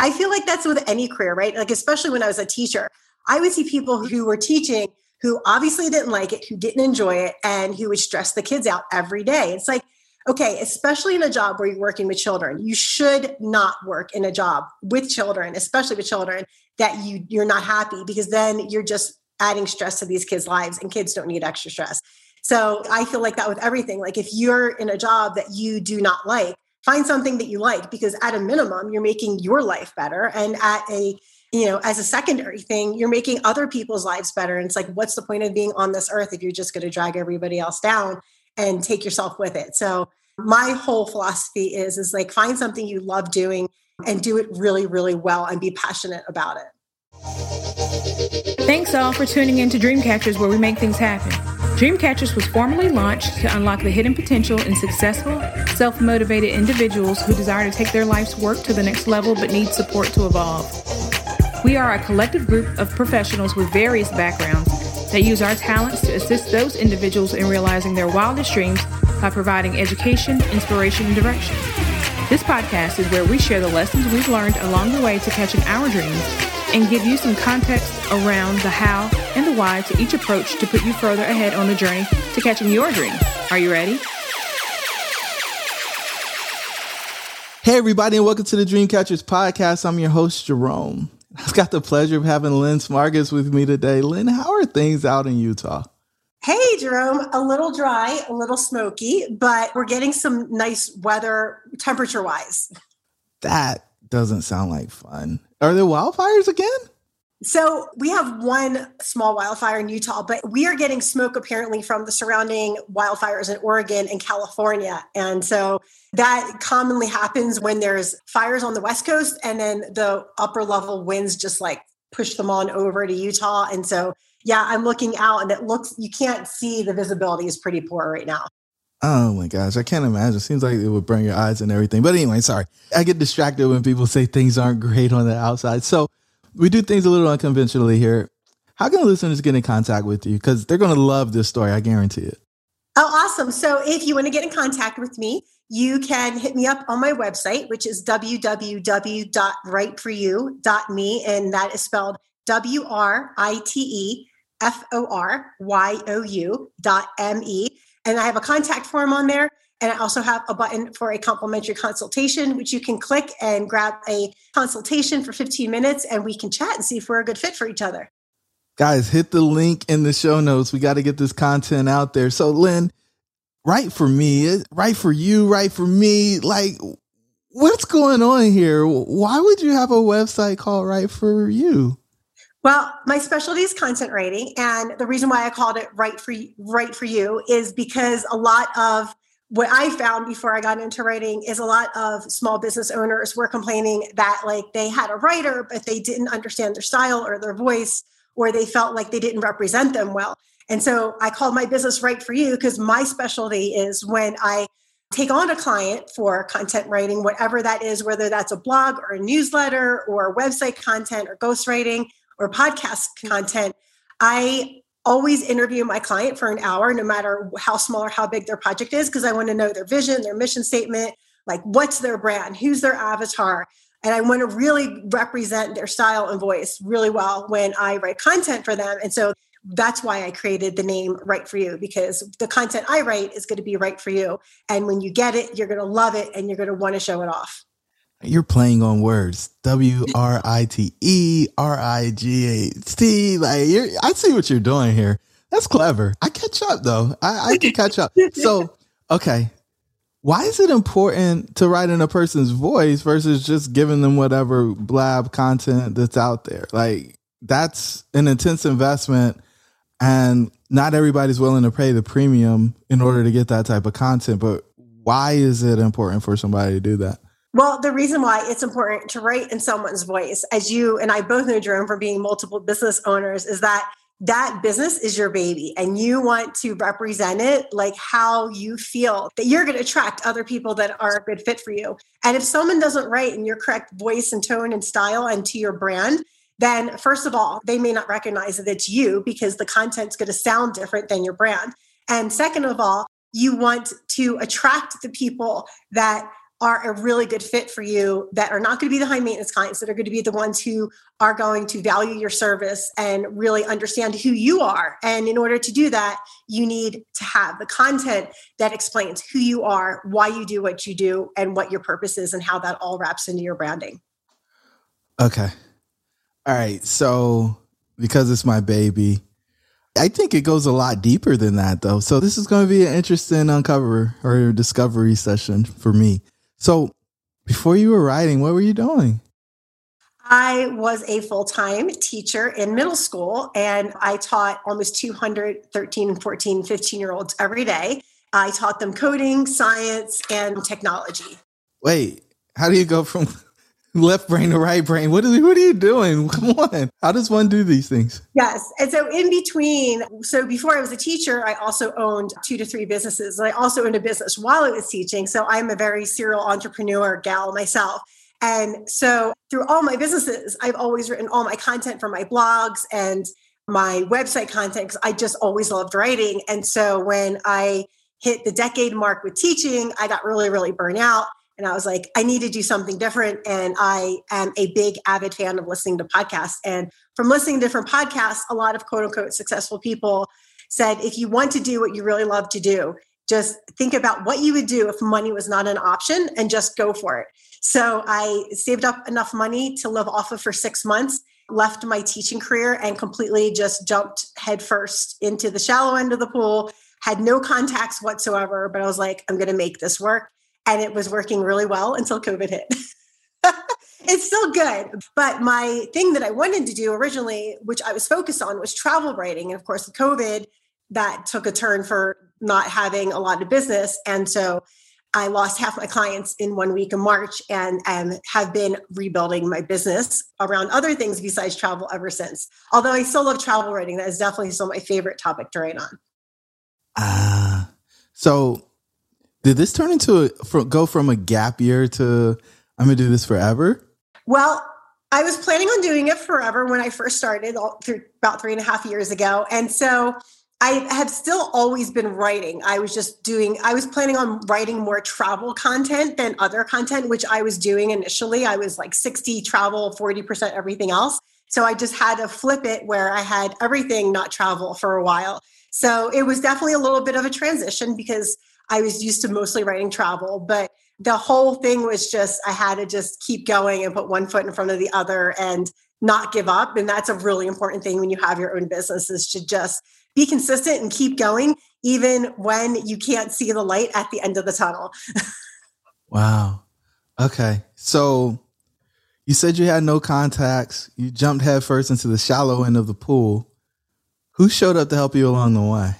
I feel like that's with any career, right? Like, especially when I was a teacher, I would see people who were teaching who obviously didn't like it, who didn't enjoy it, and who would stress the kids out every day. It's like, okay, especially in a job where you're working with children, you should not work in a job with children, especially with children that you you're not happy because then you're just adding stress to these kids' lives and kids don't need extra stress. So I feel like that with everything. Like if you're in a job that you do not like, find something that you like because at a minimum you're making your life better. And at a you know as a secondary thing you're making other people's lives better. And it's like what's the point of being on this earth if you're just going to drag everybody else down and take yourself with it? So my whole philosophy is is like find something you love doing and do it really really well and be passionate about it. Thanks all for tuning in to Dreamcatchers, where we make things happen. Dreamcatchers was formally launched to unlock the hidden potential in successful, self motivated individuals who desire to take their life's work to the next level but need support to evolve. We are a collective group of professionals with various backgrounds that use our talents to assist those individuals in realizing their wildest dreams by providing education, inspiration, and direction. This podcast is where we share the lessons we've learned along the way to catching our dreams and give you some context around the how and the why to each approach to put you further ahead on the journey to catching your dream. Are you ready? Hey, everybody, and welcome to the Dreamcatchers podcast. I'm your host, Jerome. I've got the pleasure of having Lynn Smargus with me today. Lynn, how are things out in Utah? Hey, Jerome, a little dry, a little smoky, but we're getting some nice weather temperature wise. That doesn't sound like fun. Are there wildfires again? So we have one small wildfire in Utah, but we are getting smoke apparently from the surrounding wildfires in Oregon and California. And so that commonly happens when there's fires on the West Coast and then the upper level winds just like push them on over to Utah. And so, yeah, I'm looking out and it looks, you can't see the visibility is pretty poor right now. Oh my gosh, I can't imagine. Seems like it would burn your eyes and everything. But anyway, sorry. I get distracted when people say things aren't great on the outside. So we do things a little unconventionally here. How can listeners get in contact with you? Because they're going to love this story, I guarantee it. Oh, awesome. So if you want to get in contact with me, you can hit me up on my website, which is www.writeforyou.me. And that is spelled W R I T E F O R Y O U dot M E. And I have a contact form on there. And I also have a button for a complimentary consultation, which you can click and grab a consultation for 15 minutes and we can chat and see if we're a good fit for each other. Guys, hit the link in the show notes. We got to get this content out there. So, Lynn, right for me, right for you, right for me. Like, what's going on here? Why would you have a website called Write for You? Well, my specialty is content writing, and the reason why I called it "Right for Write for You" is because a lot of what I found before I got into writing is a lot of small business owners were complaining that like they had a writer, but they didn't understand their style or their voice, or they felt like they didn't represent them well. And so I called my business Write for You because my specialty is when I take on a client for content writing, whatever that is, whether that's a blog or a newsletter or website content or ghostwriting or podcast content, I always interview my client for an hour, no matter how small or how big their project is, because I want to know their vision, their mission statement, like what's their brand, who's their avatar. And I want to really represent their style and voice really well when I write content for them. And so that's why I created the name Write for You, because the content I write is going to be right for you. And when you get it, you're going to love it and you're going to want to show it off. You're playing on words. W R I T E R I G H T. Like you're, I see what you're doing here. That's clever. I catch up though. I, I can catch up. So, okay. Why is it important to write in a person's voice versus just giving them whatever blab content that's out there? Like that's an intense investment and not everybody's willing to pay the premium in order to get that type of content. But why is it important for somebody to do that? Well, the reason why it's important to write in someone's voice, as you and I both know, Jerome, from being multiple business owners, is that that business is your baby and you want to represent it like how you feel that you're going to attract other people that are a good fit for you. And if someone doesn't write in your correct voice and tone and style and to your brand, then first of all, they may not recognize that it's you because the content's going to sound different than your brand. And second of all, you want to attract the people that are a really good fit for you that are not going to be the high maintenance clients that are going to be the ones who are going to value your service and really understand who you are and in order to do that you need to have the content that explains who you are why you do what you do and what your purpose is and how that all wraps into your branding okay all right so because it's my baby I think it goes a lot deeper than that, though. So this is going to be an interesting uncover or discovery session for me. So before you were writing, what were you doing? I was a full time teacher in middle school, and I taught almost 200 13, 14, 15 year olds every day. I taught them coding, science, and technology. Wait, how do you go from left brain to right brain. What are, what are you doing? Come on. How does one do these things? Yes. And so in between, so before I was a teacher, I also owned two to three businesses. And I also owned a business while I was teaching. So I'm a very serial entrepreneur gal myself. And so through all my businesses, I've always written all my content for my blogs and my website content because I just always loved writing. And so when I hit the decade mark with teaching, I got really, really burnt out. And I was like, I need to do something different. And I am a big avid fan of listening to podcasts. And from listening to different podcasts, a lot of quote unquote successful people said, if you want to do what you really love to do, just think about what you would do if money was not an option and just go for it. So I saved up enough money to live off of for six months, left my teaching career, and completely just jumped headfirst into the shallow end of the pool. Had no contacts whatsoever, but I was like, I'm going to make this work and it was working really well until COVID hit. it's still good. But my thing that I wanted to do originally, which I was focused on, was travel writing. And of course, COVID that took a turn for not having a lot of business. And so I lost half my clients in one week in March and um, have been rebuilding my business around other things besides travel ever since. Although I still love travel writing, that is definitely still my favorite topic to write on. Ah, uh, so did this turn into a from, go from a gap year to I'm gonna do this forever? Well, I was planning on doing it forever when I first started through about three and a half years ago, and so I have still always been writing. I was just doing. I was planning on writing more travel content than other content, which I was doing initially. I was like 60 travel, 40% everything else. So I just had to flip it where I had everything not travel for a while. So it was definitely a little bit of a transition because I was used to mostly writing travel, but the whole thing was just I had to just keep going and put one foot in front of the other and not give up. And that's a really important thing when you have your own business is to just be consistent and keep going, even when you can't see the light at the end of the tunnel. wow. Okay. So you said you had no contacts. You jumped headfirst into the shallow end of the pool. Who showed up to help you along the way?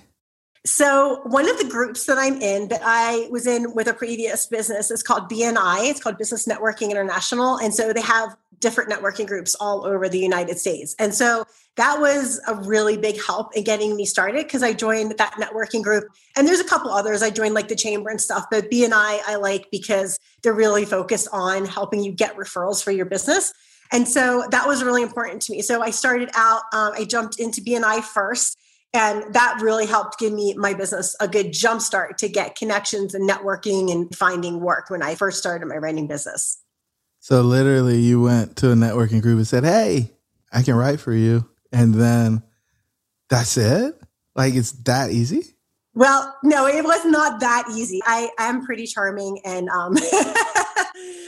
So, one of the groups that I'm in that I was in with a previous business is called BNI. It's called Business Networking International. And so they have different networking groups all over the United States. And so that was a really big help in getting me started because I joined that networking group. And there's a couple others. I joined like the chamber and stuff, but BNI I like because they're really focused on helping you get referrals for your business. And so that was really important to me. So I started out, um, I jumped into BNI first and that really helped give me my business a good jump start to get connections and networking and finding work when I first started my writing business. So literally you went to a networking group and said, Hey, I can write for you. And then that's it? Like it's that easy? Well, no, it was not that easy. I am pretty charming and um,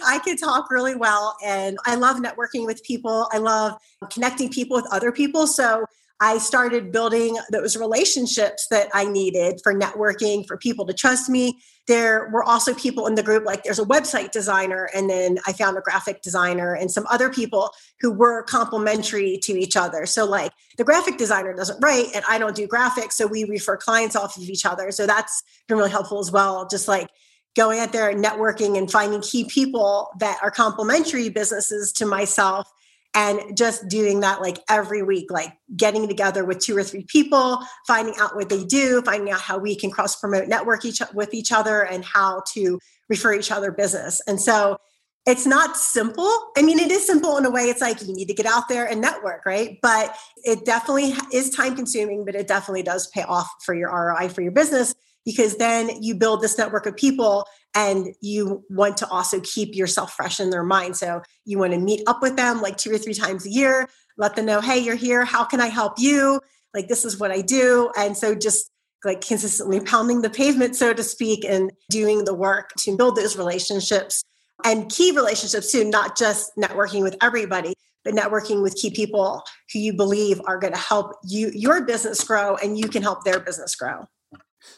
I can talk really well. And I love networking with people. I love connecting people with other people. So I started building those relationships that I needed for networking, for people to trust me. There were also people in the group, like there's a website designer, and then I found a graphic designer and some other people who were complementary to each other. So, like the graphic designer doesn't write, and I don't do graphics, so we refer clients off of each other. So, that's been really helpful as well. Just like going out there and networking and finding key people that are complementary businesses to myself and just doing that like every week like getting together with two or three people finding out what they do finding out how we can cross promote network each with each other and how to refer each other business. And so it's not simple. I mean it is simple in a way it's like you need to get out there and network right? But it definitely is time consuming but it definitely does pay off for your roi for your business because then you build this network of people and you want to also keep yourself fresh in their mind. So you want to meet up with them like two or three times a year, let them know, hey, you're here. How can I help you? Like, this is what I do. And so just like consistently pounding the pavement, so to speak, and doing the work to build those relationships and key relationships too, not just networking with everybody, but networking with key people who you believe are going to help you your business grow and you can help their business grow.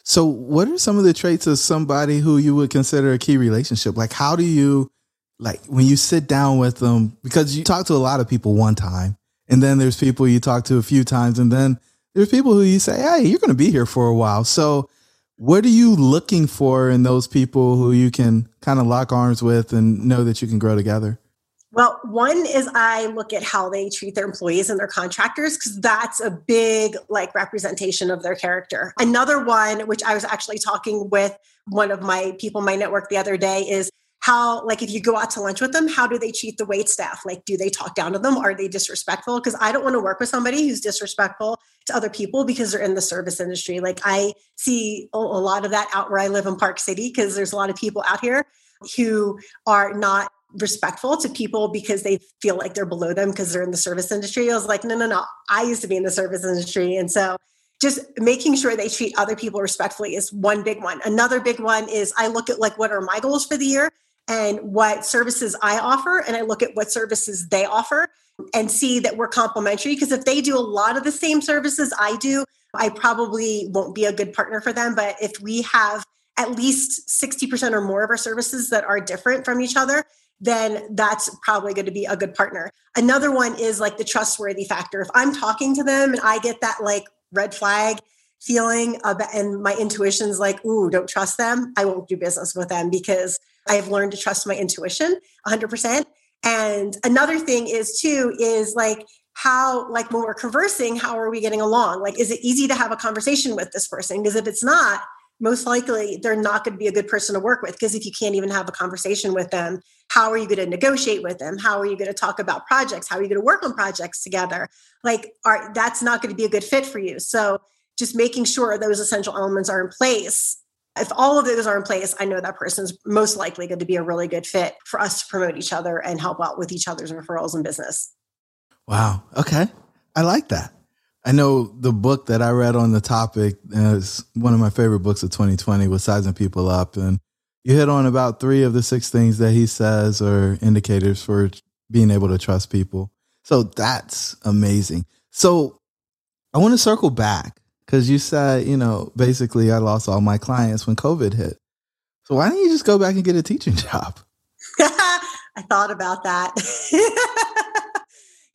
So, what are some of the traits of somebody who you would consider a key relationship? Like, how do you, like, when you sit down with them, because you talk to a lot of people one time, and then there's people you talk to a few times, and then there's people who you say, hey, you're going to be here for a while. So, what are you looking for in those people who you can kind of lock arms with and know that you can grow together? Well, one is I look at how they treat their employees and their contractors because that's a big like representation of their character. Another one, which I was actually talking with one of my people in my network the other day, is how like if you go out to lunch with them, how do they treat the wait staff? Like, do they talk down to them? Are they disrespectful? Because I don't want to work with somebody who's disrespectful to other people because they're in the service industry. Like I see a lot of that out where I live in Park City because there's a lot of people out here who are not respectful to people because they feel like they're below them because they're in the service industry. I was like, no, no, no. I used to be in the service industry. And so just making sure they treat other people respectfully is one big one. Another big one is I look at like what are my goals for the year and what services I offer, and I look at what services they offer and see that we're complementary. Because if they do a lot of the same services I do, I probably won't be a good partner for them. But if we have at least 60% or more of our services that are different from each other, then that's probably going to be a good partner. Another one is like the trustworthy factor. If I'm talking to them and I get that like red flag feeling and my intuition's like, ooh, don't trust them, I won't do business with them because I have learned to trust my intuition 100%. And another thing is too, is like, how like when we're conversing how are we getting along like is it easy to have a conversation with this person because if it's not most likely they're not going to be a good person to work with because if you can't even have a conversation with them how are you going to negotiate with them? How are you going to talk about projects? How are you going to work on projects together? Like are that's not going to be a good fit for you. So just making sure those essential elements are in place if all of those are in place i know that person's most likely going to be a really good fit for us to promote each other and help out with each other's referrals and business. Wow okay. I like that I know the book that I read on the topic uh, is one of my favorite books of 2020 was Sizing People Up. And you hit on about three of the six things that he says are indicators for being able to trust people. So that's amazing. So I want to circle back because you said, you know, basically I lost all my clients when COVID hit. So why don't you just go back and get a teaching job? I thought about that.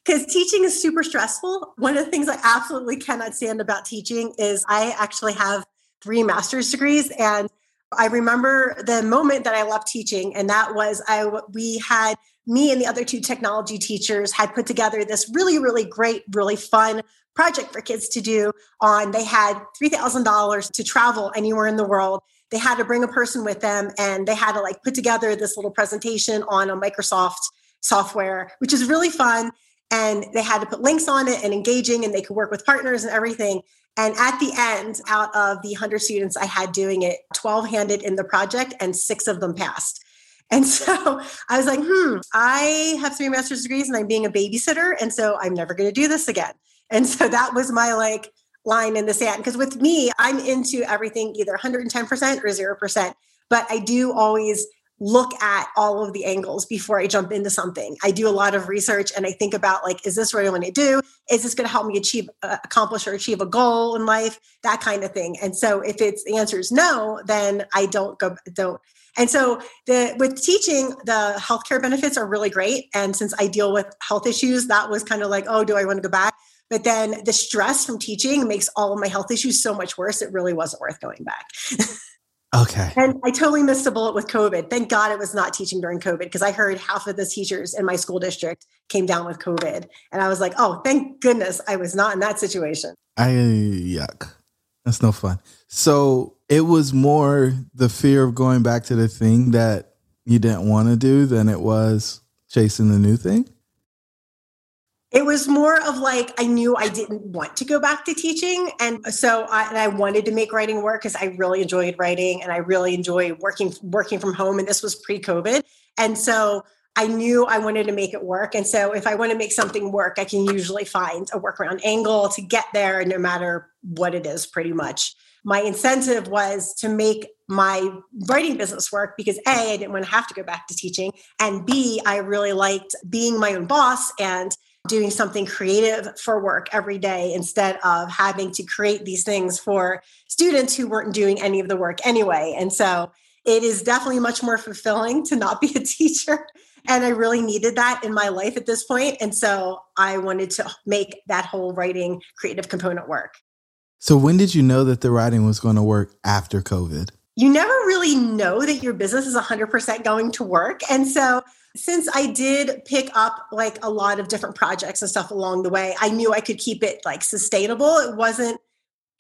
because teaching is super stressful. One of the things I absolutely cannot stand about teaching is I actually have three master's degrees and I remember the moment that I left teaching and that was I we had me and the other two technology teachers had put together this really really great really fun project for kids to do on they had $3000 to travel anywhere in the world they had to bring a person with them and they had to like put together this little presentation on a microsoft software which is really fun and they had to put links on it and engaging and they could work with partners and everything. And at the end out of the 100 students i had doing it 12 handed in the project and six of them passed. And so i was like hmm i have three master's degrees and i'm being a babysitter and so i'm never going to do this again. And so that was my like line in the sand. Because with me i'm into everything either 110% or 0% but i do always look at all of the angles before I jump into something. I do a lot of research and I think about like, is this what I want to do? Is this going to help me achieve, uh, accomplish or achieve a goal in life? That kind of thing. And so if it's the answer is no, then I don't go, don't. And so the with teaching, the healthcare benefits are really great. And since I deal with health issues, that was kind of like, oh, do I want to go back? But then the stress from teaching makes all of my health issues so much worse. It really wasn't worth going back. Okay. And I totally missed a bullet with COVID. Thank God it was not teaching during COVID because I heard half of the teachers in my school district came down with COVID. And I was like, oh, thank goodness I was not in that situation. I, yuck. That's no fun. So it was more the fear of going back to the thing that you didn't want to do than it was chasing the new thing? It was more of like I knew I didn't want to go back to teaching, and so I, and I wanted to make writing work because I really enjoyed writing and I really enjoy working working from home. And this was pre-COVID, and so I knew I wanted to make it work. And so if I want to make something work, I can usually find a workaround angle to get there, no matter what it is, pretty much. My incentive was to make my writing business work because A, I didn't want to have to go back to teaching. And B, I really liked being my own boss and doing something creative for work every day instead of having to create these things for students who weren't doing any of the work anyway. And so it is definitely much more fulfilling to not be a teacher. And I really needed that in my life at this point. And so I wanted to make that whole writing creative component work. So, when did you know that the writing was going to work after COVID? You never really know that your business is 100% going to work. And so since I did pick up like a lot of different projects and stuff along the way, I knew I could keep it like sustainable. It wasn't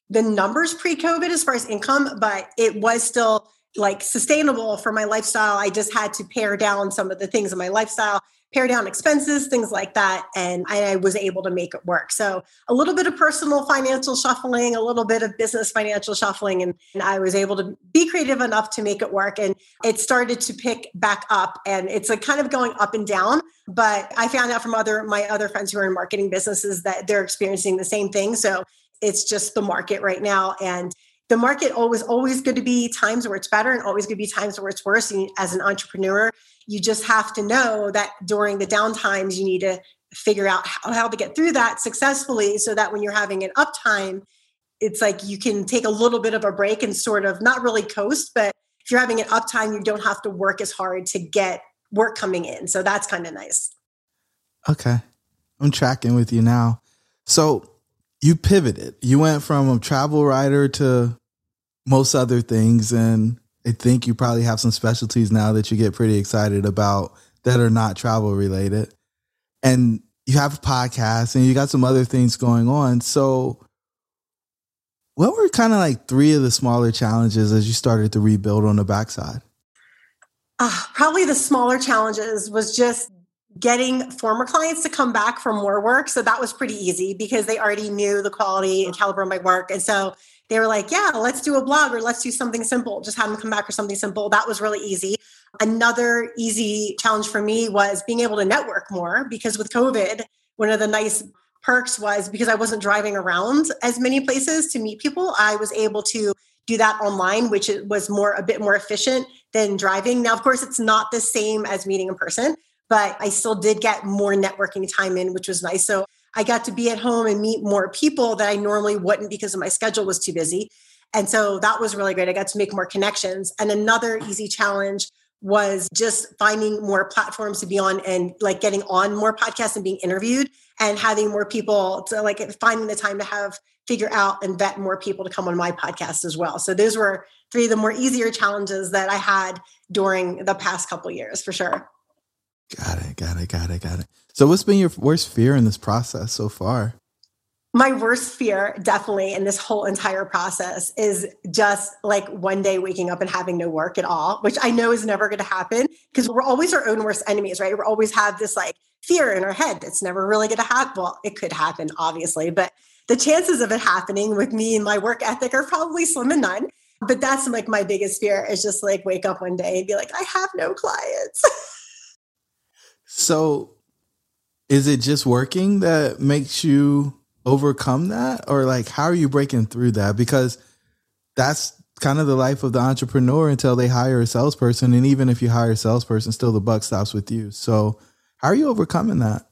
the numbers pre COVID as far as income, but it was still like sustainable for my lifestyle. I just had to pare down some of the things in my lifestyle pare down expenses, things like that. And I was able to make it work. So a little bit of personal financial shuffling, a little bit of business financial shuffling. And, and I was able to be creative enough to make it work. And it started to pick back up. And it's like kind of going up and down. But I found out from other my other friends who are in marketing businesses that they're experiencing the same thing. So it's just the market right now. And the market always always going to be times where it's better and always going to be times where it's worse. And as an entrepreneur, you just have to know that during the downtimes, you need to figure out how, how to get through that successfully so that when you're having an uptime, it's like you can take a little bit of a break and sort of not really coast, but if you're having an uptime, you don't have to work as hard to get work coming in. So that's kind of nice. Okay. I'm tracking with you now. So you pivoted. You went from a travel writer to most other things. And I think you probably have some specialties now that you get pretty excited about that are not travel related. And you have a podcast and you got some other things going on. So, what were kind of like three of the smaller challenges as you started to rebuild on the backside? Uh, probably the smaller challenges was just getting former clients to come back for more work. So that was pretty easy because they already knew the quality and caliber of my work. And so they were like, yeah, let's do a blog or let's do something simple. Just have them come back for something simple. That was really easy. Another easy challenge for me was being able to network more because with COVID, one of the nice perks was because I wasn't driving around as many places to meet people, I was able to do that online, which was more a bit more efficient than driving. Now, of course, it's not the same as meeting in person, but I still did get more networking time in, which was nice. So I got to be at home and meet more people that I normally wouldn't because my schedule was too busy. And so that was really great. I got to make more connections. And another easy challenge was just finding more platforms to be on and like getting on more podcasts and being interviewed and having more people to like finding the time to have figure out and vet more people to come on my podcast as well. So those were three of the more easier challenges that I had during the past couple years for sure. Got it. Got it. Got it. Got it. So, what's been your worst fear in this process so far? My worst fear, definitely, in this whole entire process is just like one day waking up and having no work at all, which I know is never going to happen because we're always our own worst enemies, right? We always have this like fear in our head that's never really going to happen. Well, it could happen, obviously, but the chances of it happening with me and my work ethic are probably slim and none. But that's like my biggest fear is just like wake up one day and be like, I have no clients. So is it just working that makes you overcome that? Or like how are you breaking through that? Because that's kind of the life of the entrepreneur until they hire a salesperson. And even if you hire a salesperson, still the buck stops with you. So how are you overcoming that?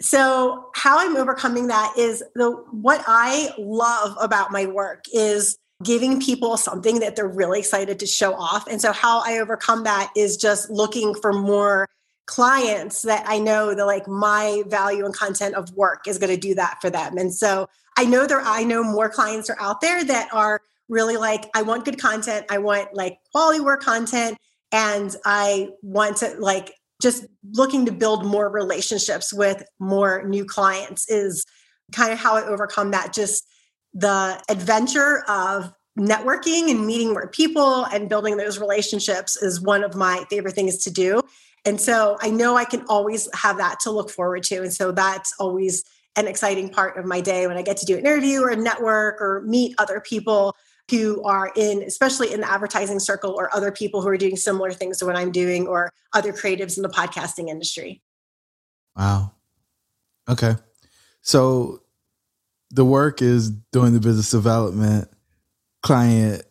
So how I'm overcoming that is the what I love about my work is giving people something that they're really excited to show off. And so how I overcome that is just looking for more clients that I know that like my value and content of work is going to do that for them. And so I know there, I know more clients are out there that are really like, I want good content. I want like quality work content. And I want to like just looking to build more relationships with more new clients is kind of how I overcome that. Just the adventure of networking and meeting more people and building those relationships is one of my favorite things to do And so I know I can always have that to look forward to. And so that's always an exciting part of my day when I get to do an interview or a network or meet other people who are in, especially in the advertising circle or other people who are doing similar things to what I'm doing or other creatives in the podcasting industry. Wow. Okay. So the work is doing the business development, client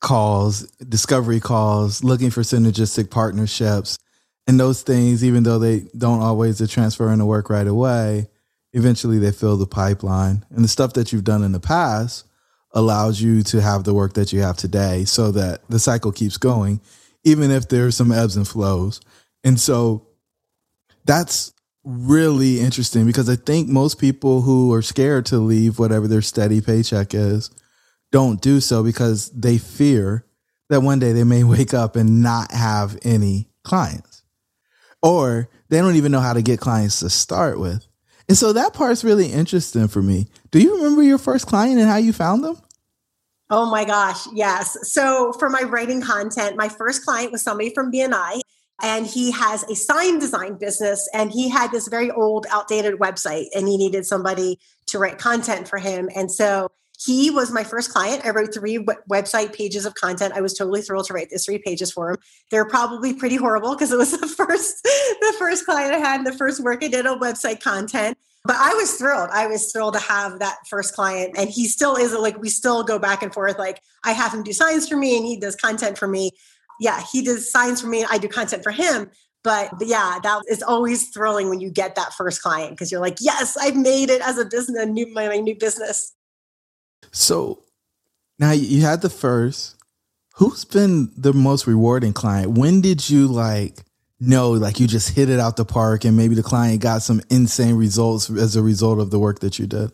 calls, discovery calls, looking for synergistic partnerships. And those things, even though they don't always transfer into work right away, eventually they fill the pipeline. And the stuff that you've done in the past allows you to have the work that you have today so that the cycle keeps going, even if there's some ebbs and flows. And so that's really interesting because I think most people who are scared to leave whatever their steady paycheck is don't do so because they fear that one day they may wake up and not have any clients or they don't even know how to get clients to start with. And so that part's really interesting for me. Do you remember your first client and how you found them? Oh my gosh, yes. So for my writing content, my first client was somebody from BNI and he has a sign design business and he had this very old outdated website and he needed somebody to write content for him and so he was my first client. I wrote three w- website pages of content. I was totally thrilled to write these three pages for him. They're probably pretty horrible because it was the first the first client i had and the first work i did on website content. But i was thrilled. I was thrilled to have that first client. And he still is like we still go back and forth like i have him do signs for me and he does content for me. Yeah, he does signs for me. I do content for him. But, but yeah, that is always thrilling when you get that first client because you're like, yes, I've made it as a business, a new, my, my new business. So now you had the first. Who's been the most rewarding client? When did you like know, like you just hit it out the park and maybe the client got some insane results as a result of the work that you did?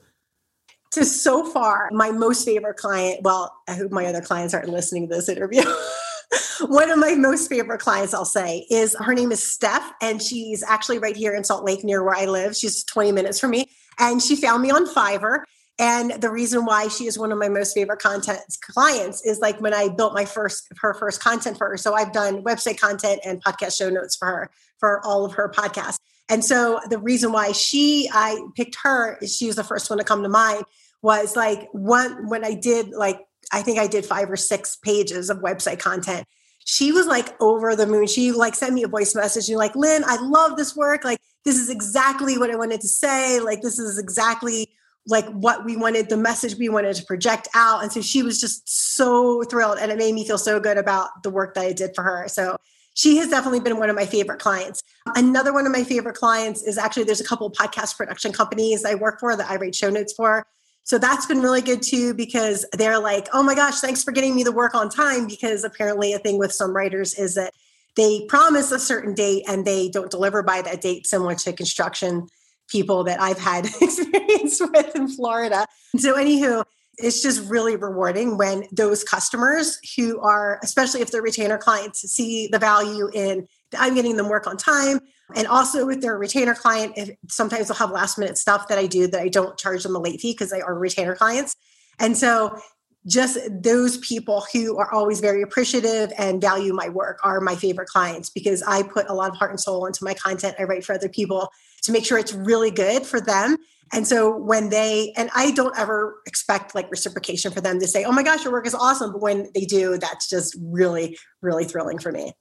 To so far, my most favorite client, well, I hope my other clients aren't listening to this interview. one of my most favorite clients, I'll say, is her name is Steph, and she's actually right here in Salt Lake near where I live. She's 20 minutes from me, and she found me on Fiverr. And the reason why she is one of my most favorite content clients is like when I built my first her first content for her. So I've done website content and podcast show notes for her for all of her podcasts. And so the reason why she I picked her is she was the first one to come to mind was like one when I did like I think I did five or six pages of website content. She was like over the moon. She like sent me a voice message and like, Lynn, I love this work. Like, this is exactly what I wanted to say. Like, this is exactly like what we wanted, the message we wanted to project out. And so she was just so thrilled. And it made me feel so good about the work that I did for her. So she has definitely been one of my favorite clients. Another one of my favorite clients is actually there's a couple podcast production companies I work for that I write show notes for. So that's been really good too because they're like, oh my gosh, thanks for getting me the work on time. Because apparently, a thing with some writers is that they promise a certain date and they don't deliver by that date, similar to construction people that I've had experience with in Florida. So, anywho, it's just really rewarding when those customers who are, especially if they're retainer clients, see the value in I'm getting them work on time. And also with their retainer client, if sometimes they'll have last minute stuff that I do that I don't charge them a late fee because they are retainer clients. And so just those people who are always very appreciative and value my work are my favorite clients because I put a lot of heart and soul into my content I write for other people to make sure it's really good for them. And so when they, and I don't ever expect like reciprocation for them to say, oh my gosh, your work is awesome. But when they do, that's just really, really thrilling for me.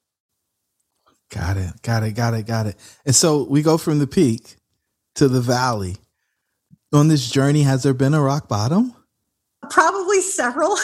Got it. Got it. Got it. Got it. And so we go from the peak to the valley. On this journey, has there been a rock bottom? Probably several.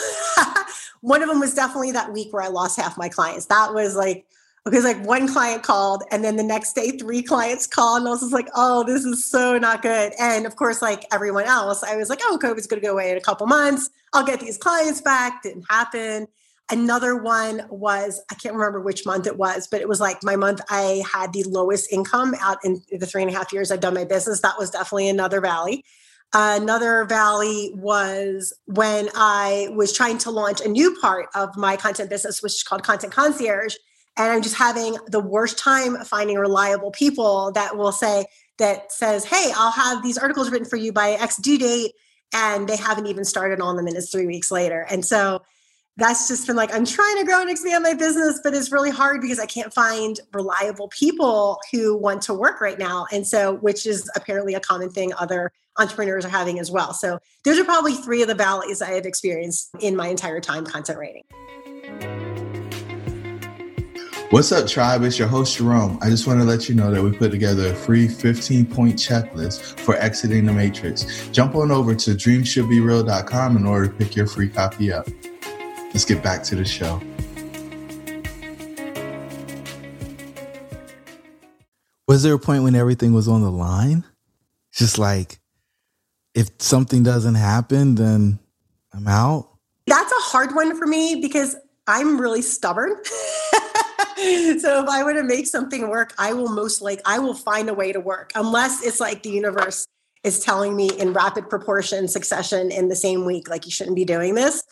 one of them was definitely that week where I lost half my clients. That was like, because like one client called and then the next day three clients called and I was just like, oh, this is so not good. And of course, like everyone else, I was like, oh, COVID's gonna go away in a couple months. I'll get these clients back. Didn't happen. Another one was, I can't remember which month it was, but it was like my month I had the lowest income out in the three and a half years I've done my business. That was definitely another valley. Another valley was when I was trying to launch a new part of my content business, which is called Content Concierge. And I'm just having the worst time finding reliable people that will say, that says, Hey, I'll have these articles written for you by X due date. And they haven't even started on them and it's three weeks later. And so that's just been like i'm trying to grow and expand my business but it's really hard because i can't find reliable people who want to work right now and so which is apparently a common thing other entrepreneurs are having as well so those are probably three of the valleys i have experienced in my entire time content writing What's up, tribe? It's your host, Jerome. I just want to let you know that we put together a free 15 point checklist for exiting the matrix. Jump on over to dreamshouldbereal.com in order to pick your free copy up. Let's get back to the show. Was there a point when everything was on the line? Just like, if something doesn't happen, then I'm out? That's a hard one for me because I'm really stubborn. so if I were to make something work, I will most like I will find a way to work unless it's like the universe is telling me in rapid proportion succession in the same week like you shouldn't be doing this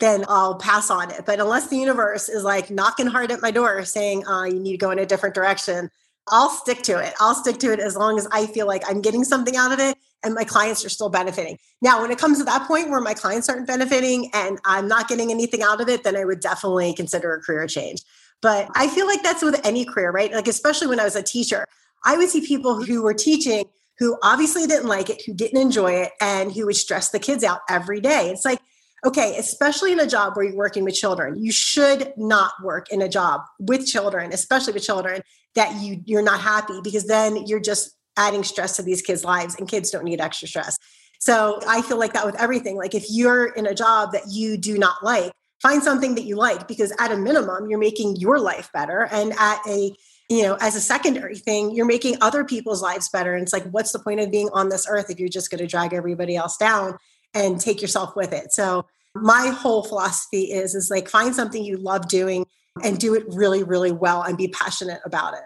then I'll pass on it. But unless the universe is like knocking hard at my door saying, uh, you need to go in a different direction, I'll stick to it. I'll stick to it as long as I feel like I'm getting something out of it and my clients are still benefiting. Now, when it comes to that point where my clients aren't benefiting and I'm not getting anything out of it, then I would definitely consider a career change. But I feel like that's with any career, right? Like, especially when I was a teacher, I would see people who were teaching who obviously didn't like it, who didn't enjoy it, and who would stress the kids out every day. It's like, okay, especially in a job where you're working with children, you should not work in a job with children, especially with children that you you're not happy because then you're just adding stress to these kids' lives and kids don't need extra stress. So I feel like that with everything. Like if you're in a job that you do not like, find something that you like because at a minimum you're making your life better. And at a you know as a secondary thing you're making other people's lives better. And it's like what's the point of being on this earth if you're just going to drag everybody else down and take yourself with it? So my whole philosophy is is like find something you love doing and do it really really well and be passionate about it.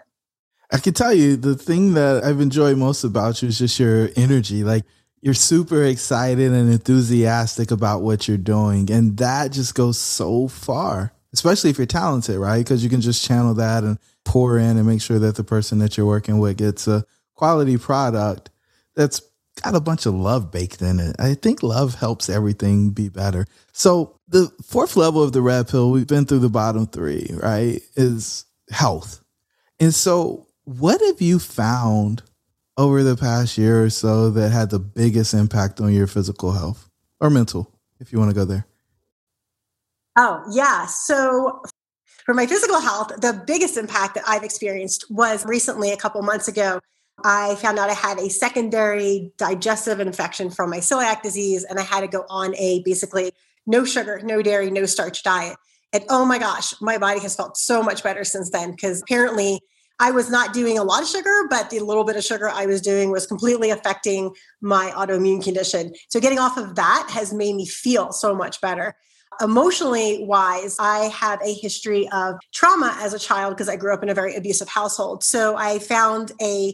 I can tell you the thing that i've enjoyed most about you is just your energy. Like you're super excited and enthusiastic about what you're doing and that just goes so far especially if you're talented right because you can just channel that and pour in and make sure that the person that you're working with gets a quality product that's got a bunch of love baked in it. I think love helps everything be better. So the fourth level of the red pill, we've been through the bottom three, right? Is health. And so what have you found over the past year or so that had the biggest impact on your physical health or mental, if you want to go there? Oh, yeah. So for my physical health, the biggest impact that I've experienced was recently a couple months ago. I found out I had a secondary digestive infection from my celiac disease, and I had to go on a basically no sugar, no dairy, no starch diet. And oh my gosh, my body has felt so much better since then because apparently I was not doing a lot of sugar, but the little bit of sugar I was doing was completely affecting my autoimmune condition. So getting off of that has made me feel so much better. Emotionally wise, I have a history of trauma as a child because I grew up in a very abusive household. So I found a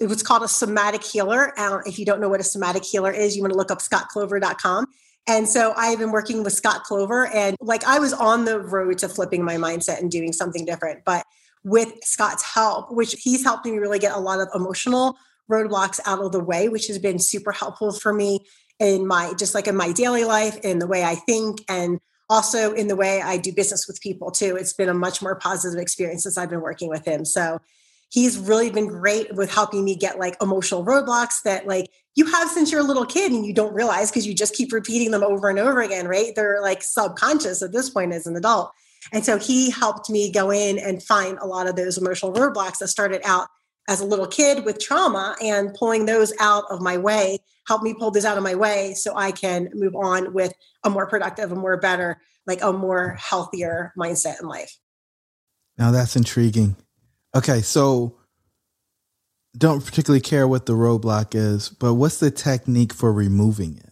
it was called a somatic healer. If you don't know what a somatic healer is, you want to look up scottklover.com. And so I've been working with Scott Clover and like I was on the road to flipping my mindset and doing something different. But with Scott's help, which he's helped me really get a lot of emotional roadblocks out of the way, which has been super helpful for me in my just like in my daily life, in the way I think, and also in the way I do business with people too. It's been a much more positive experience since I've been working with him. So he's really been great with helping me get like emotional roadblocks that like you have since you're a little kid and you don't realize because you just keep repeating them over and over again, right? They're like subconscious at this point as an adult. And so he helped me go in and find a lot of those emotional roadblocks that started out as a little kid with trauma and pulling those out of my way, help me pull those out of my way so I can move on with a more productive, a more better, like a more healthier mindset in life. Now that's intriguing. Okay, so don't particularly care what the roadblock is, but what's the technique for removing it?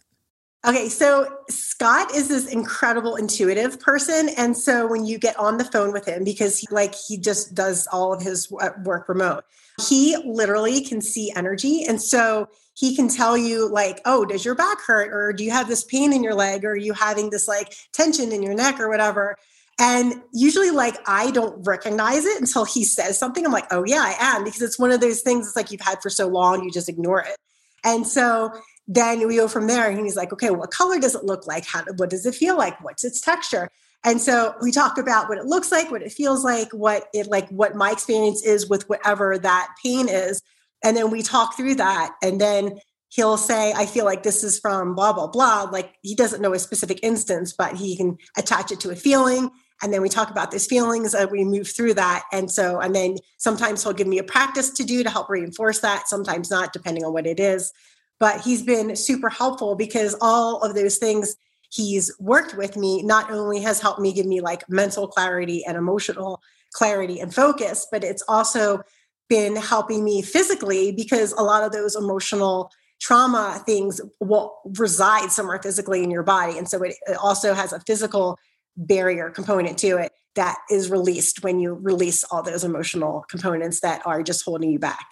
Okay, so Scott is this incredible intuitive person and so when you get on the phone with him because he like he just does all of his uh, work remote. He literally can see energy and so he can tell you like, "Oh, does your back hurt or do you have this pain in your leg or are you having this like tension in your neck or whatever?" And usually, like, I don't recognize it until he says something. I'm like, oh, yeah, I am, because it's one of those things it's like you've had for so long, you just ignore it. And so then we go from there. And he's like, okay, what color does it look like? How, what does it feel like? What's its texture? And so we talk about what it looks like, what it feels like, what it like, what my experience is with whatever that pain is. And then we talk through that. And then he'll say, I feel like this is from blah, blah, blah. Like he doesn't know a specific instance, but he can attach it to a feeling. And then we talk about these feelings and we move through that. And so, and then sometimes he'll give me a practice to do to help reinforce that, sometimes not, depending on what it is. But he's been super helpful because all of those things he's worked with me not only has helped me give me like mental clarity and emotional clarity and focus, but it's also been helping me physically because a lot of those emotional trauma things will reside somewhere physically in your body. And so it, it also has a physical barrier component to it that is released when you release all those emotional components that are just holding you back.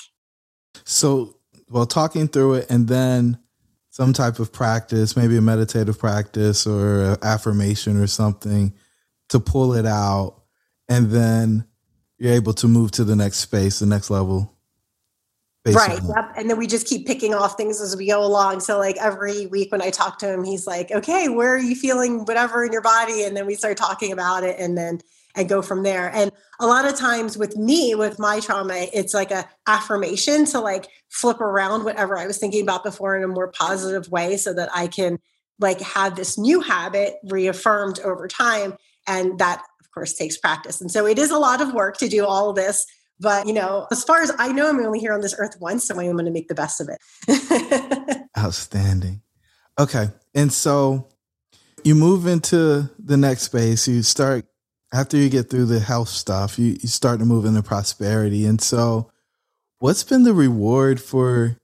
So, well, talking through it and then some type of practice, maybe a meditative practice or affirmation or something to pull it out. And then you're able to move to the next space, the next level. Right. Yep. And then we just keep picking off things as we go along. So like every week when I talk to him, he's like, okay, where are you feeling whatever in your body? And then we start talking about it and then and go from there. And a lot of times with me, with my trauma, it's like a affirmation to like flip around whatever I was thinking about before in a more positive way so that I can like have this new habit reaffirmed over time. And that of course takes practice. And so it is a lot of work to do all of this but, you know, as far as I know, I'm only here on this earth once, so I'm going to make the best of it. Outstanding. Okay. And so you move into the next space, you start, after you get through the health stuff, you, you start to move into prosperity. And so, what's been the reward for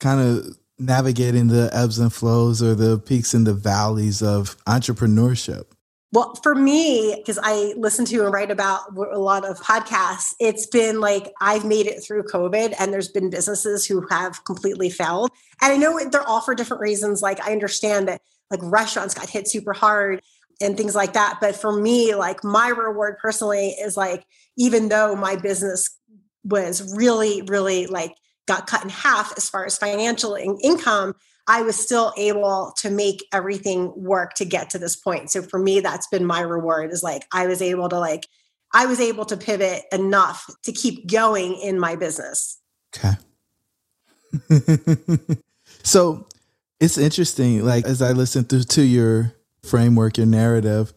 kind of navigating the ebbs and flows or the peaks and the valleys of entrepreneurship? Well, for me, because I listen to and write about a lot of podcasts, it's been like I've made it through COVID and there's been businesses who have completely failed. And I know they're all for different reasons. Like I understand that like restaurants got hit super hard and things like that. But for me, like my reward personally is like, even though my business was really, really like got cut in half as far as financial in- income, I was still able to make everything work to get to this point. So for me, that's been my reward is like I was able to like I was able to pivot enough to keep going in my business. Okay. so it's interesting, like as I listen to, to your framework, your narrative,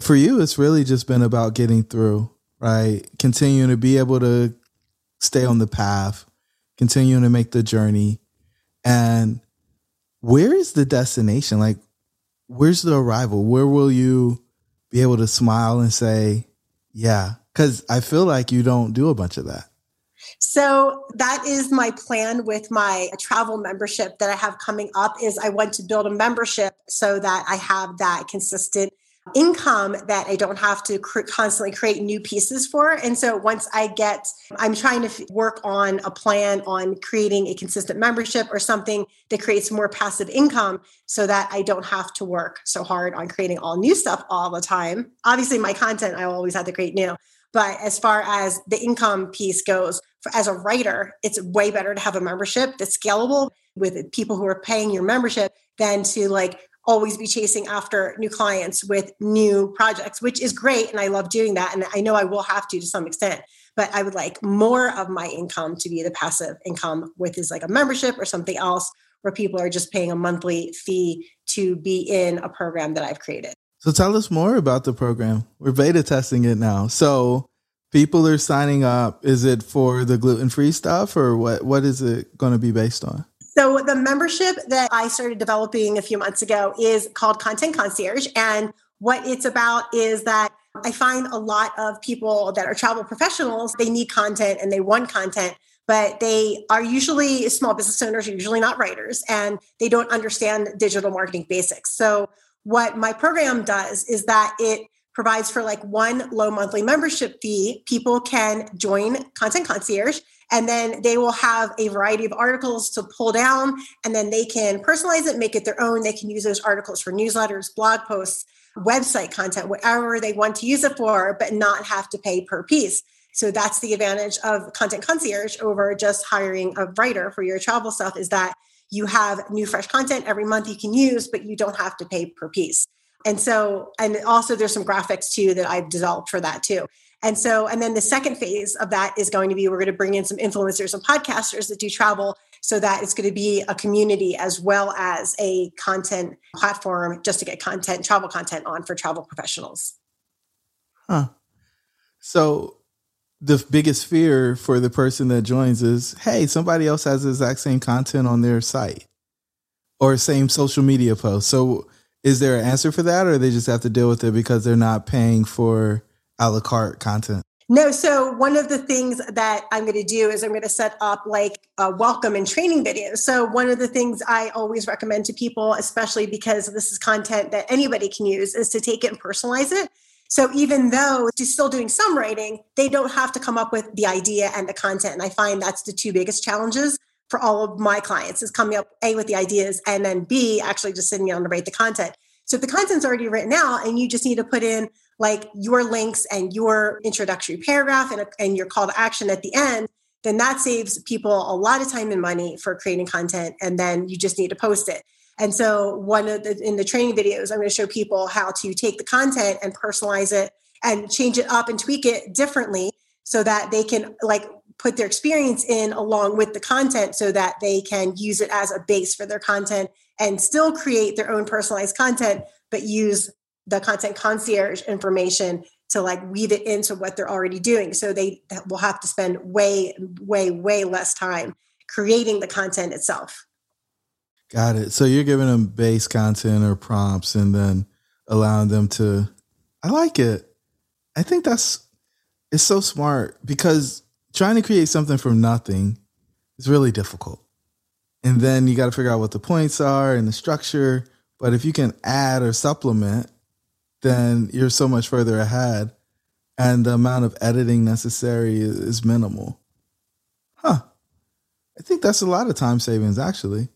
for you, it's really just been about getting through, right? Continuing to be able to stay on the path, continuing to make the journey. And where is the destination? Like, where's the arrival? Where will you be able to smile and say, yeah? Because I feel like you don't do a bunch of that. So that is my plan with my travel membership that I have coming up is I want to build a membership so that I have that consistent income that I don't have to cr- constantly create new pieces for. And so once I get, I'm trying to f- work on a plan on creating a consistent membership or something that creates more passive income so that I don't have to work so hard on creating all new stuff all the time. Obviously, my content, I always have to create new. But as far as the income piece goes, for, as a writer, it's way better to have a membership that's scalable with people who are paying your membership than to like always be chasing after new clients with new projects, which is great. And I love doing that. And I know I will have to to some extent, but I would like more of my income to be the passive income with is like a membership or something else where people are just paying a monthly fee to be in a program that I've created. So tell us more about the program. We're beta testing it now. So people are signing up. Is it for the gluten free stuff or what? What is it going to be based on? So the membership that I started developing a few months ago is called Content Concierge. And what it's about is that I find a lot of people that are travel professionals, they need content and they want content, but they are usually small business owners, usually not writers, and they don't understand digital marketing basics. So what my program does is that it provides for like one low monthly membership fee. People can join Content Concierge and then they will have a variety of articles to pull down and then they can personalize it, make it their own. They can use those articles for newsletters, blog posts, website content, whatever they want to use it for, but not have to pay per piece. So that's the advantage of Content Concierge over just hiring a writer for your travel stuff is that you have new fresh content every month you can use, but you don't have to pay per piece. And so, and also there's some graphics too that I've developed for that too. And so, and then the second phase of that is going to be we're going to bring in some influencers and podcasters that do travel so that it's going to be a community as well as a content platform just to get content, travel content on for travel professionals. Huh. So the biggest fear for the person that joins is hey, somebody else has the exact same content on their site or same social media post. So is there an answer for that or they just have to deal with it because they're not paying for a la carte content? No, so one of the things that I'm going to do is I'm going to set up like a welcome and training videos. So one of the things I always recommend to people, especially because this is content that anybody can use, is to take it and personalize it. So even though you're still doing some writing, they don't have to come up with the idea and the content. And I find that's the two biggest challenges for all of my clients is coming up A with the ideas and then B actually just sitting down to write the content. So if the content's already written out and you just need to put in like your links and your introductory paragraph and, a, and your call to action at the end, then that saves people a lot of time and money for creating content. And then you just need to post it. And so one of the in the training videos, I'm going to show people how to take the content and personalize it and change it up and tweak it differently so that they can like put their experience in along with the content so that they can use it as a base for their content and still create their own personalized content but use the content concierge information to like weave it into what they're already doing. So they will have to spend way, way, way less time creating the content itself. Got it. So you're giving them base content or prompts and then allowing them to, I like it. I think that's, it's so smart because trying to create something from nothing is really difficult. And then you got to figure out what the points are and the structure. But if you can add or supplement then you're so much further ahead and the amount of editing necessary is minimal. Huh. I think that's a lot of time savings actually.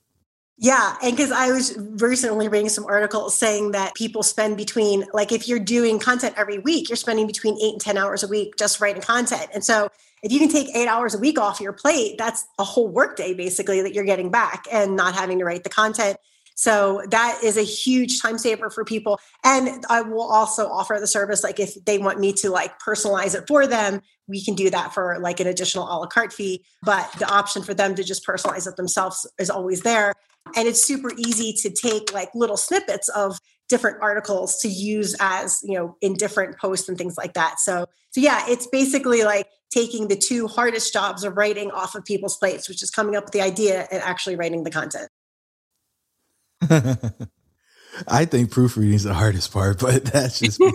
Yeah, and because I was recently reading some articles saying that people spend between, like, if you're doing content every week, you're spending between eight and 10 hours a week just writing content. And so if you can take eight hours a week off your plate, that's a whole workday basically that you're getting back and not having to write the content so that is a huge time saver for people. And I will also offer the service like if they want me to like personalize it for them, we can do that for like an additional a la carte fee. But the option for them to just personalize it themselves is always there. And it's super easy to take like little snippets of different articles to use as, you know, in different posts and things like that. So so yeah, it's basically like taking the two hardest jobs of writing off of people's plates, which is coming up with the idea and actually writing the content. I think proofreading is the hardest part, but that's just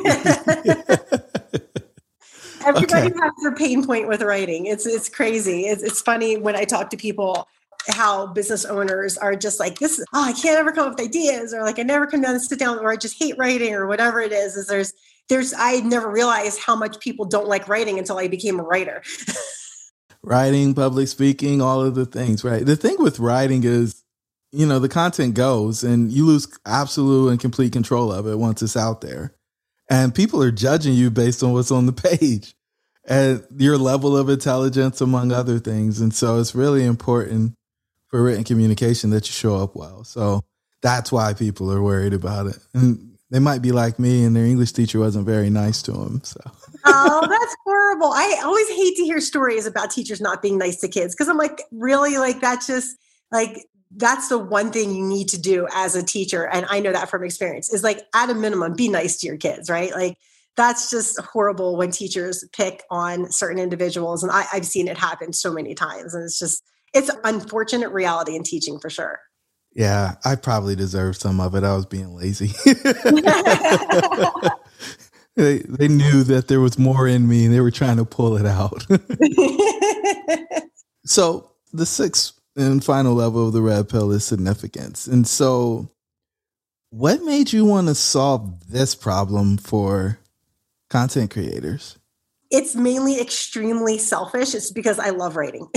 Everybody okay. has their pain point with writing. It's it's crazy. It's, it's funny when I talk to people how business owners are just like this. Oh, I can't ever come up with ideas, or like I never come down and sit down, or I just hate writing, or whatever it is. Is there's there's I never realized how much people don't like writing until I became a writer. writing, public speaking, all of the things. Right. The thing with writing is you know, the content goes and you lose absolute and complete control of it once it's out there. And people are judging you based on what's on the page and your level of intelligence, among other things. And so it's really important for written communication that you show up well. So that's why people are worried about it. And they might be like me and their English teacher wasn't very nice to them. So. oh, that's horrible. I always hate to hear stories about teachers not being nice to kids because I'm like, really? Like, that's just like that's the one thing you need to do as a teacher and i know that from experience is like at a minimum be nice to your kids right like that's just horrible when teachers pick on certain individuals and I, i've seen it happen so many times and it's just it's unfortunate reality in teaching for sure yeah i probably deserved some of it i was being lazy they, they knew that there was more in me and they were trying to pull it out so the sixth and final level of the red pill is significance. And so, what made you want to solve this problem for content creators? It's mainly extremely selfish. It's because I love writing.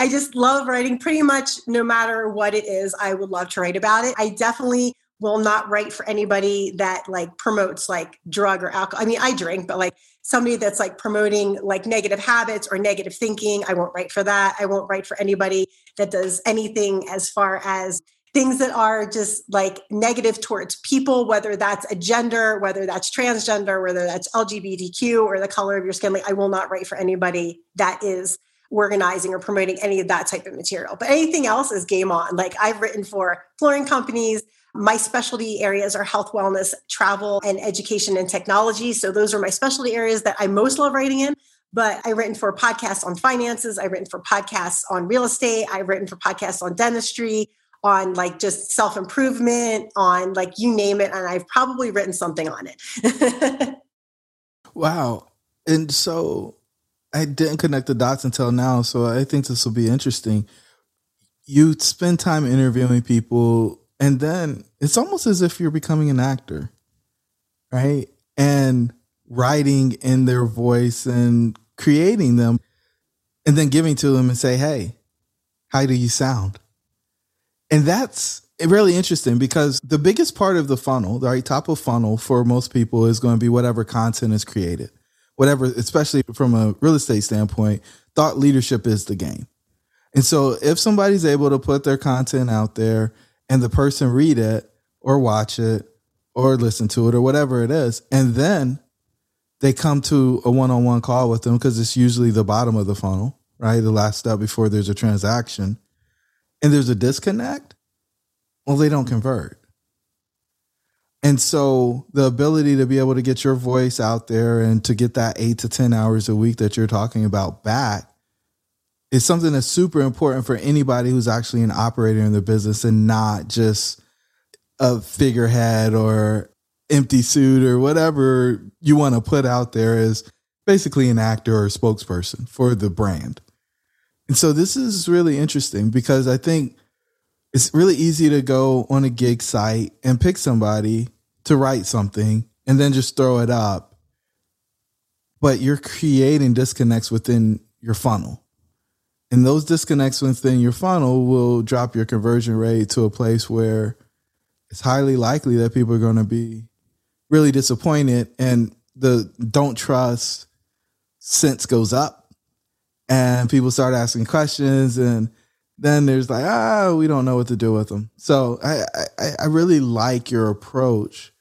I just love writing pretty much no matter what it is. I would love to write about it. I definitely will not write for anybody that like promotes like drug or alcohol. I mean, I drink, but like somebody that's like promoting like negative habits or negative thinking, I won't write for that. I won't write for anybody that does anything as far as things that are just like negative towards people, whether that's a gender, whether that's transgender, whether that's LGBTQ or the color of your skin. Like, I will not write for anybody that is organizing or promoting any of that type of material. But anything else is game on. Like, I've written for flooring companies. My specialty areas are health, wellness, travel, and education and technology. So, those are my specialty areas that I most love writing in but I've written for podcasts on finances. I've written for podcasts on real estate. I've written for podcasts on dentistry on like just self improvement, on like you name it. And I've probably written something on it. wow. And so I didn't connect the dots until now. So I think this will be interesting. You spend time interviewing people, and then it's almost as if you're becoming an actor, right? And writing in their voice and creating them, and then giving to them and say, hey, how do you sound? And that's really interesting because the biggest part of the funnel, the right top of funnel for most people is going to be whatever content is created. Whatever, especially from a real estate standpoint, thought leadership is the game. And so if somebody's able to put their content out there and the person read it or watch it or listen to it or whatever it is, and then they come to a one-on-one call with them because it's usually the bottom of the funnel, right? The last step before there's a transaction and there's a disconnect, well, they don't convert. And so the ability to be able to get your voice out there and to get that eight to 10 hours a week that you're talking about back is something that's super important for anybody who's actually an operator in the business and not just a figurehead or empty suit or whatever you want to put out there as basically an actor or spokesperson for the brand. And so this is really interesting because I think it's really easy to go on a gig site and pick somebody to write something and then just throw it up. But you're creating disconnects within your funnel. And those disconnects within your funnel will drop your conversion rate to a place where it's highly likely that people are going to be really disappointed and the don't trust sense goes up and people start asking questions and then there's like ah we don't know what to do with them. So i i, I really like your approach.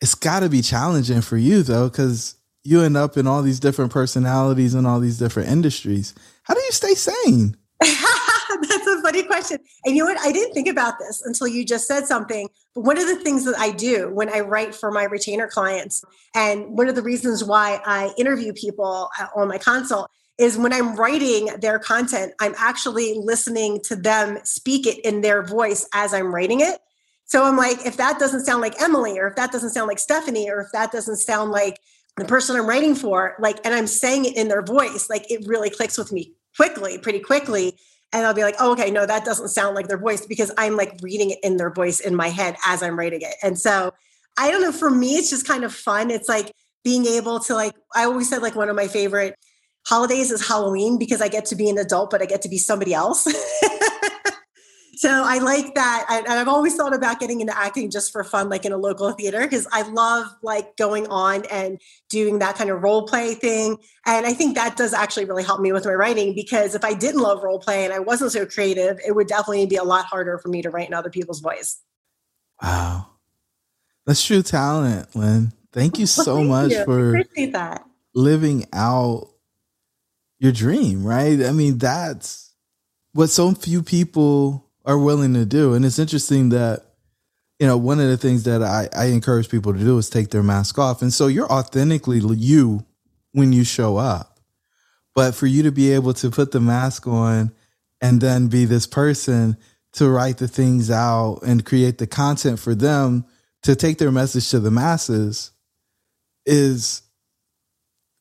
It's got to be challenging for you though because you end up in all these different personalities and all these different industries. How do you stay sane? That's a funny question. And you know what? I didn't think about this until you just said something but one of the things that i do when i write for my retainer clients and one of the reasons why i interview people uh, on my consult is when I'm writing their content, I'm actually listening to them speak it in their voice as I'm writing it. So I'm like, if that doesn't sound like Emily, or if that doesn't sound like Stephanie, or if that doesn't sound like the person I'm writing for, like, and I'm saying it in their voice, like it really clicks with me quickly, pretty quickly. And I'll be like, oh, okay, no, that doesn't sound like their voice because I'm like reading it in their voice in my head as I'm writing it. And so I don't know, for me, it's just kind of fun. It's like being able to like, I always said like one of my favorite holidays is Halloween because I get to be an adult, but I get to be somebody else. so I like that. and I've always thought about getting into acting just for fun, like in a local theater, because I love like going on and doing that kind of role play thing. And I think that does actually really help me with my writing because if I didn't love role play and I wasn't so creative, it would definitely be a lot harder for me to write in other people's voice. Wow. That's true talent, Lynn. Thank you so well, thank much you. for that. living out your dream, right? I mean, that's what so few people are willing to do. And it's interesting that, you know, one of the things that I, I encourage people to do is take their mask off. And so you're authentically you when you show up. But for you to be able to put the mask on and then be this person to write the things out and create the content for them to take their message to the masses is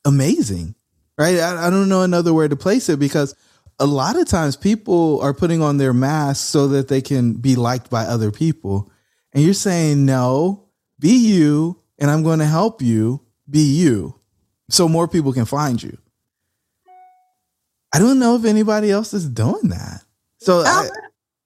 amazing right? I, I don't know another way to place it because a lot of times people are putting on their masks so that they can be liked by other people. And you're saying, no, be you, and I'm going to help you be you so more people can find you. I don't know if anybody else is doing that. So, oh, I, um,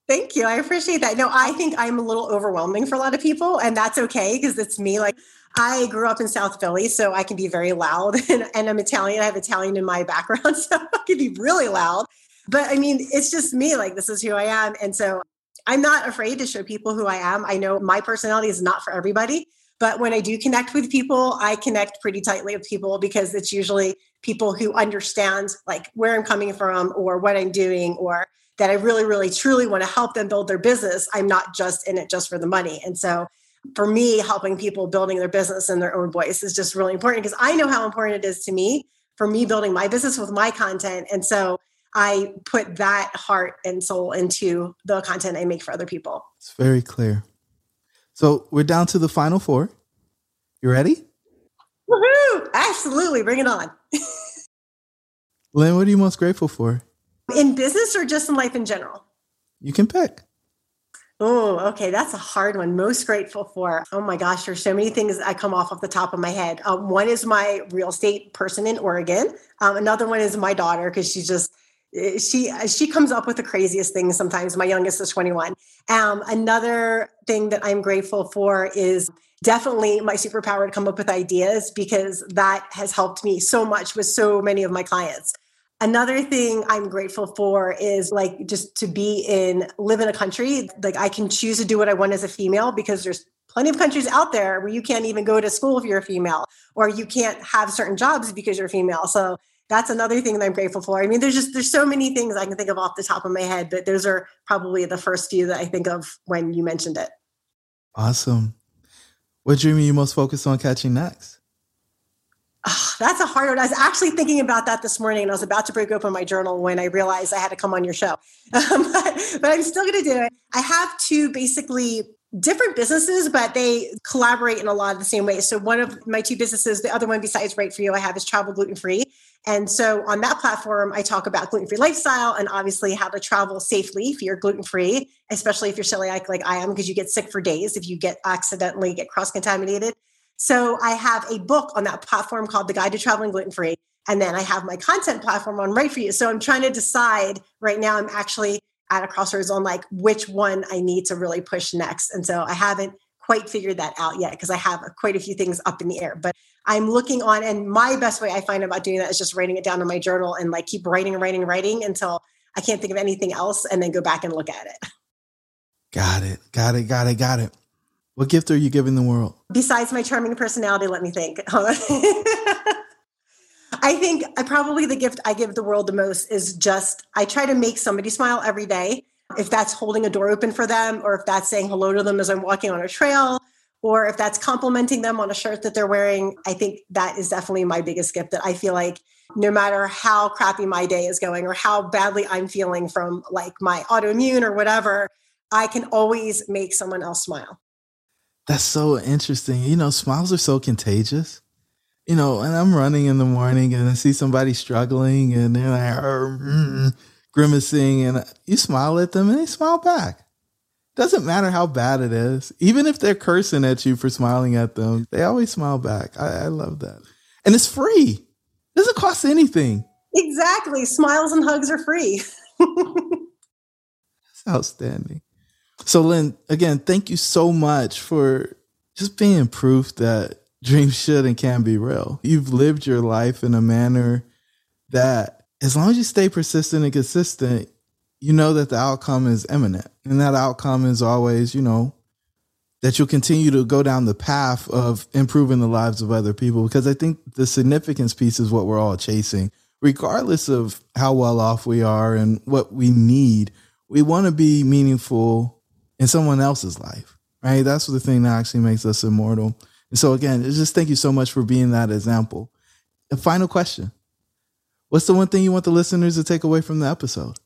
thank you. I appreciate that. No, I think I'm a little overwhelming for a lot of people, and that's okay because it's me. Like, I grew up in South Philly, so I can be very loud, and, and I'm Italian. I have Italian in my background, so I can be really loud. But I mean, it's just me. Like this is who I am, and so I'm not afraid to show people who I am. I know my personality is not for everybody, but when I do connect with people, I connect pretty tightly with people because it's usually people who understand like where I'm coming from or what I'm doing or that I really, really, truly want to help them build their business. I'm not just in it just for the money. And so for me, helping people building their business in their own voice is just really important because I know how important it is to me for me building my business with my content. And so I put that heart and soul into the content I make for other people. It's very clear. So we're down to the final four. You ready? Woohoo! Absolutely. Bring it on. Lynn, what are you most grateful for? In business or just in life in general? You can pick. Oh, okay. That's a hard one. Most grateful for. Oh my gosh, there's so many things I come off off the top of my head. Um, one is my real estate person in Oregon. Um, another one is my daughter because she's just eh, she she comes up with the craziest things sometimes. My youngest is 21. Um, another thing that I'm grateful for is definitely my superpower to come up with ideas because that has helped me so much with so many of my clients. Another thing I'm grateful for is like just to be in, live in a country. Like I can choose to do what I want as a female because there's plenty of countries out there where you can't even go to school if you're a female or you can't have certain jobs because you're female. So that's another thing that I'm grateful for. I mean, there's just there's so many things I can think of off the top of my head, but those are probably the first few that I think of when you mentioned it. Awesome. What dream are you most focused on catching next? Oh, that's a hard one. I was actually thinking about that this morning and I was about to break open my journal when I realized I had to come on your show. Um, but, but I'm still going to do it. I have two basically different businesses, but they collaborate in a lot of the same ways. So one of my two businesses, the other one besides Write for You, I have is Travel Gluten Free. And so on that platform, I talk about gluten free lifestyle and obviously how to travel safely if you're gluten free, especially if you're celiac like I am, because you get sick for days if you get accidentally get cross contaminated. So I have a book on that platform called The Guide to Traveling Gluten Free. And then I have my content platform on Write for You. So I'm trying to decide right now, I'm actually at a crossroads on like which one I need to really push next. And so I haven't quite figured that out yet because I have uh, quite a few things up in the air. But I'm looking on, and my best way I find about doing that is just writing it down in my journal and like keep writing writing writing until I can't think of anything else and then go back and look at it. Got it. Got it. Got it. Got it. What gift are you giving the world? Besides my charming personality, let me think. I think I probably the gift I give the world the most is just I try to make somebody smile every day. If that's holding a door open for them, or if that's saying hello to them as I'm walking on a trail, or if that's complimenting them on a shirt that they're wearing, I think that is definitely my biggest gift that I feel like no matter how crappy my day is going or how badly I'm feeling from like my autoimmune or whatever, I can always make someone else smile. That's so interesting. You know, smiles are so contagious. You know, and I'm running in the morning and I see somebody struggling and they're like mm, grimacing, and you smile at them and they smile back. Doesn't matter how bad it is, even if they're cursing at you for smiling at them, they always smile back. I, I love that, and it's free. It doesn't cost anything. Exactly, smiles and hugs are free. That's outstanding. So, Lynn, again, thank you so much for just being proof that dreams should and can be real. You've lived your life in a manner that, as long as you stay persistent and consistent, you know that the outcome is imminent. And that outcome is always, you know, that you'll continue to go down the path of improving the lives of other people. Because I think the significance piece is what we're all chasing, regardless of how well off we are and what we need. We want to be meaningful in someone else's life, right? That's the thing that actually makes us immortal. And so again, just thank you so much for being that example. A final question. What's the one thing you want the listeners to take away from the episode?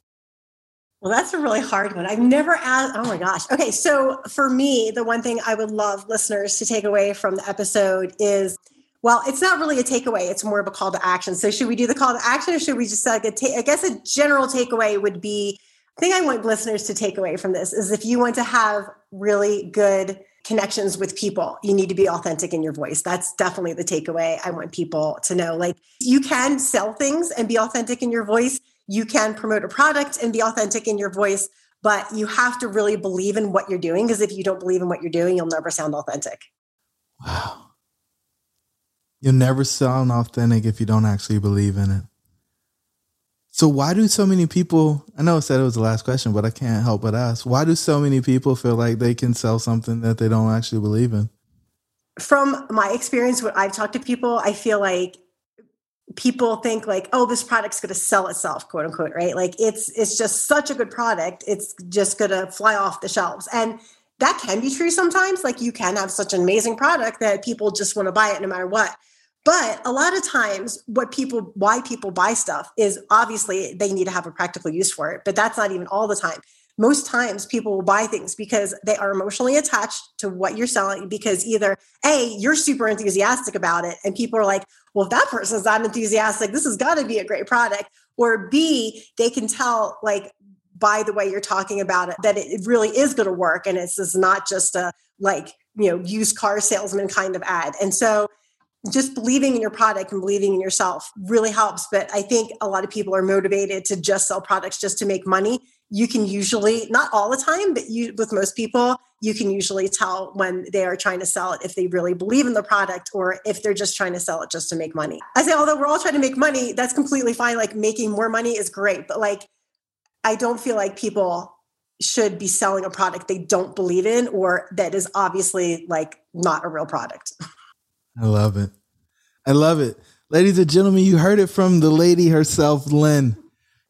Well, that's a really hard one. I've never asked. Oh my gosh. Okay. So for me, the one thing I would love listeners to take away from the episode is well, it's not really a takeaway. It's more of a call to action. So should we do the call to action or should we just like a ta- I guess a general takeaway would be thing I want listeners to take away from this is if you want to have really good connections with people, you need to be authentic in your voice. That's definitely the takeaway I want people to know. Like you can sell things and be authentic in your voice. You can promote a product and be authentic in your voice, but you have to really believe in what you're doing because if you don't believe in what you're doing, you'll never sound authentic. Wow. You'll never sound authentic if you don't actually believe in it. So why do so many people? I know I said it was the last question, but I can't help but ask: Why do so many people feel like they can sell something that they don't actually believe in? From my experience, when I've talked to people, I feel like people think like, "Oh, this product's going to sell itself," quote unquote, right? Like it's it's just such a good product, it's just going to fly off the shelves, and that can be true sometimes. Like you can have such an amazing product that people just want to buy it no matter what. But a lot of times, what people, why people buy stuff is obviously they need to have a practical use for it, but that's not even all the time. Most times, people will buy things because they are emotionally attached to what you're selling. Because either A, you're super enthusiastic about it, and people are like, well, if that person's not enthusiastic, this has got to be a great product. Or B, they can tell, like, by the way you're talking about it, that it really is going to work. And it's, it's not just a, like, you know, used car salesman kind of ad. And so, just believing in your product and believing in yourself really helps. But I think a lot of people are motivated to just sell products just to make money. You can usually, not all the time, but you with most people, you can usually tell when they are trying to sell it if they really believe in the product or if they're just trying to sell it just to make money. I say, although we're all trying to make money, that's completely fine. Like making more money is great, but like I don't feel like people should be selling a product they don't believe in or that is obviously like not a real product. I love it. I love it. Ladies and gentlemen, you heard it from the lady herself, Lynn.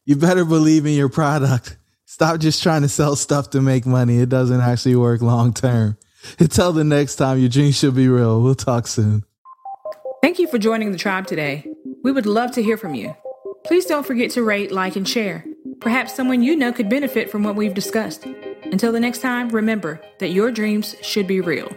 You better believe in your product. Stop just trying to sell stuff to make money. It doesn't actually work long term. Until the next time, your dreams should be real. We'll talk soon. Thank you for joining the tribe today. We would love to hear from you. Please don't forget to rate, like, and share. Perhaps someone you know could benefit from what we've discussed. Until the next time, remember that your dreams should be real.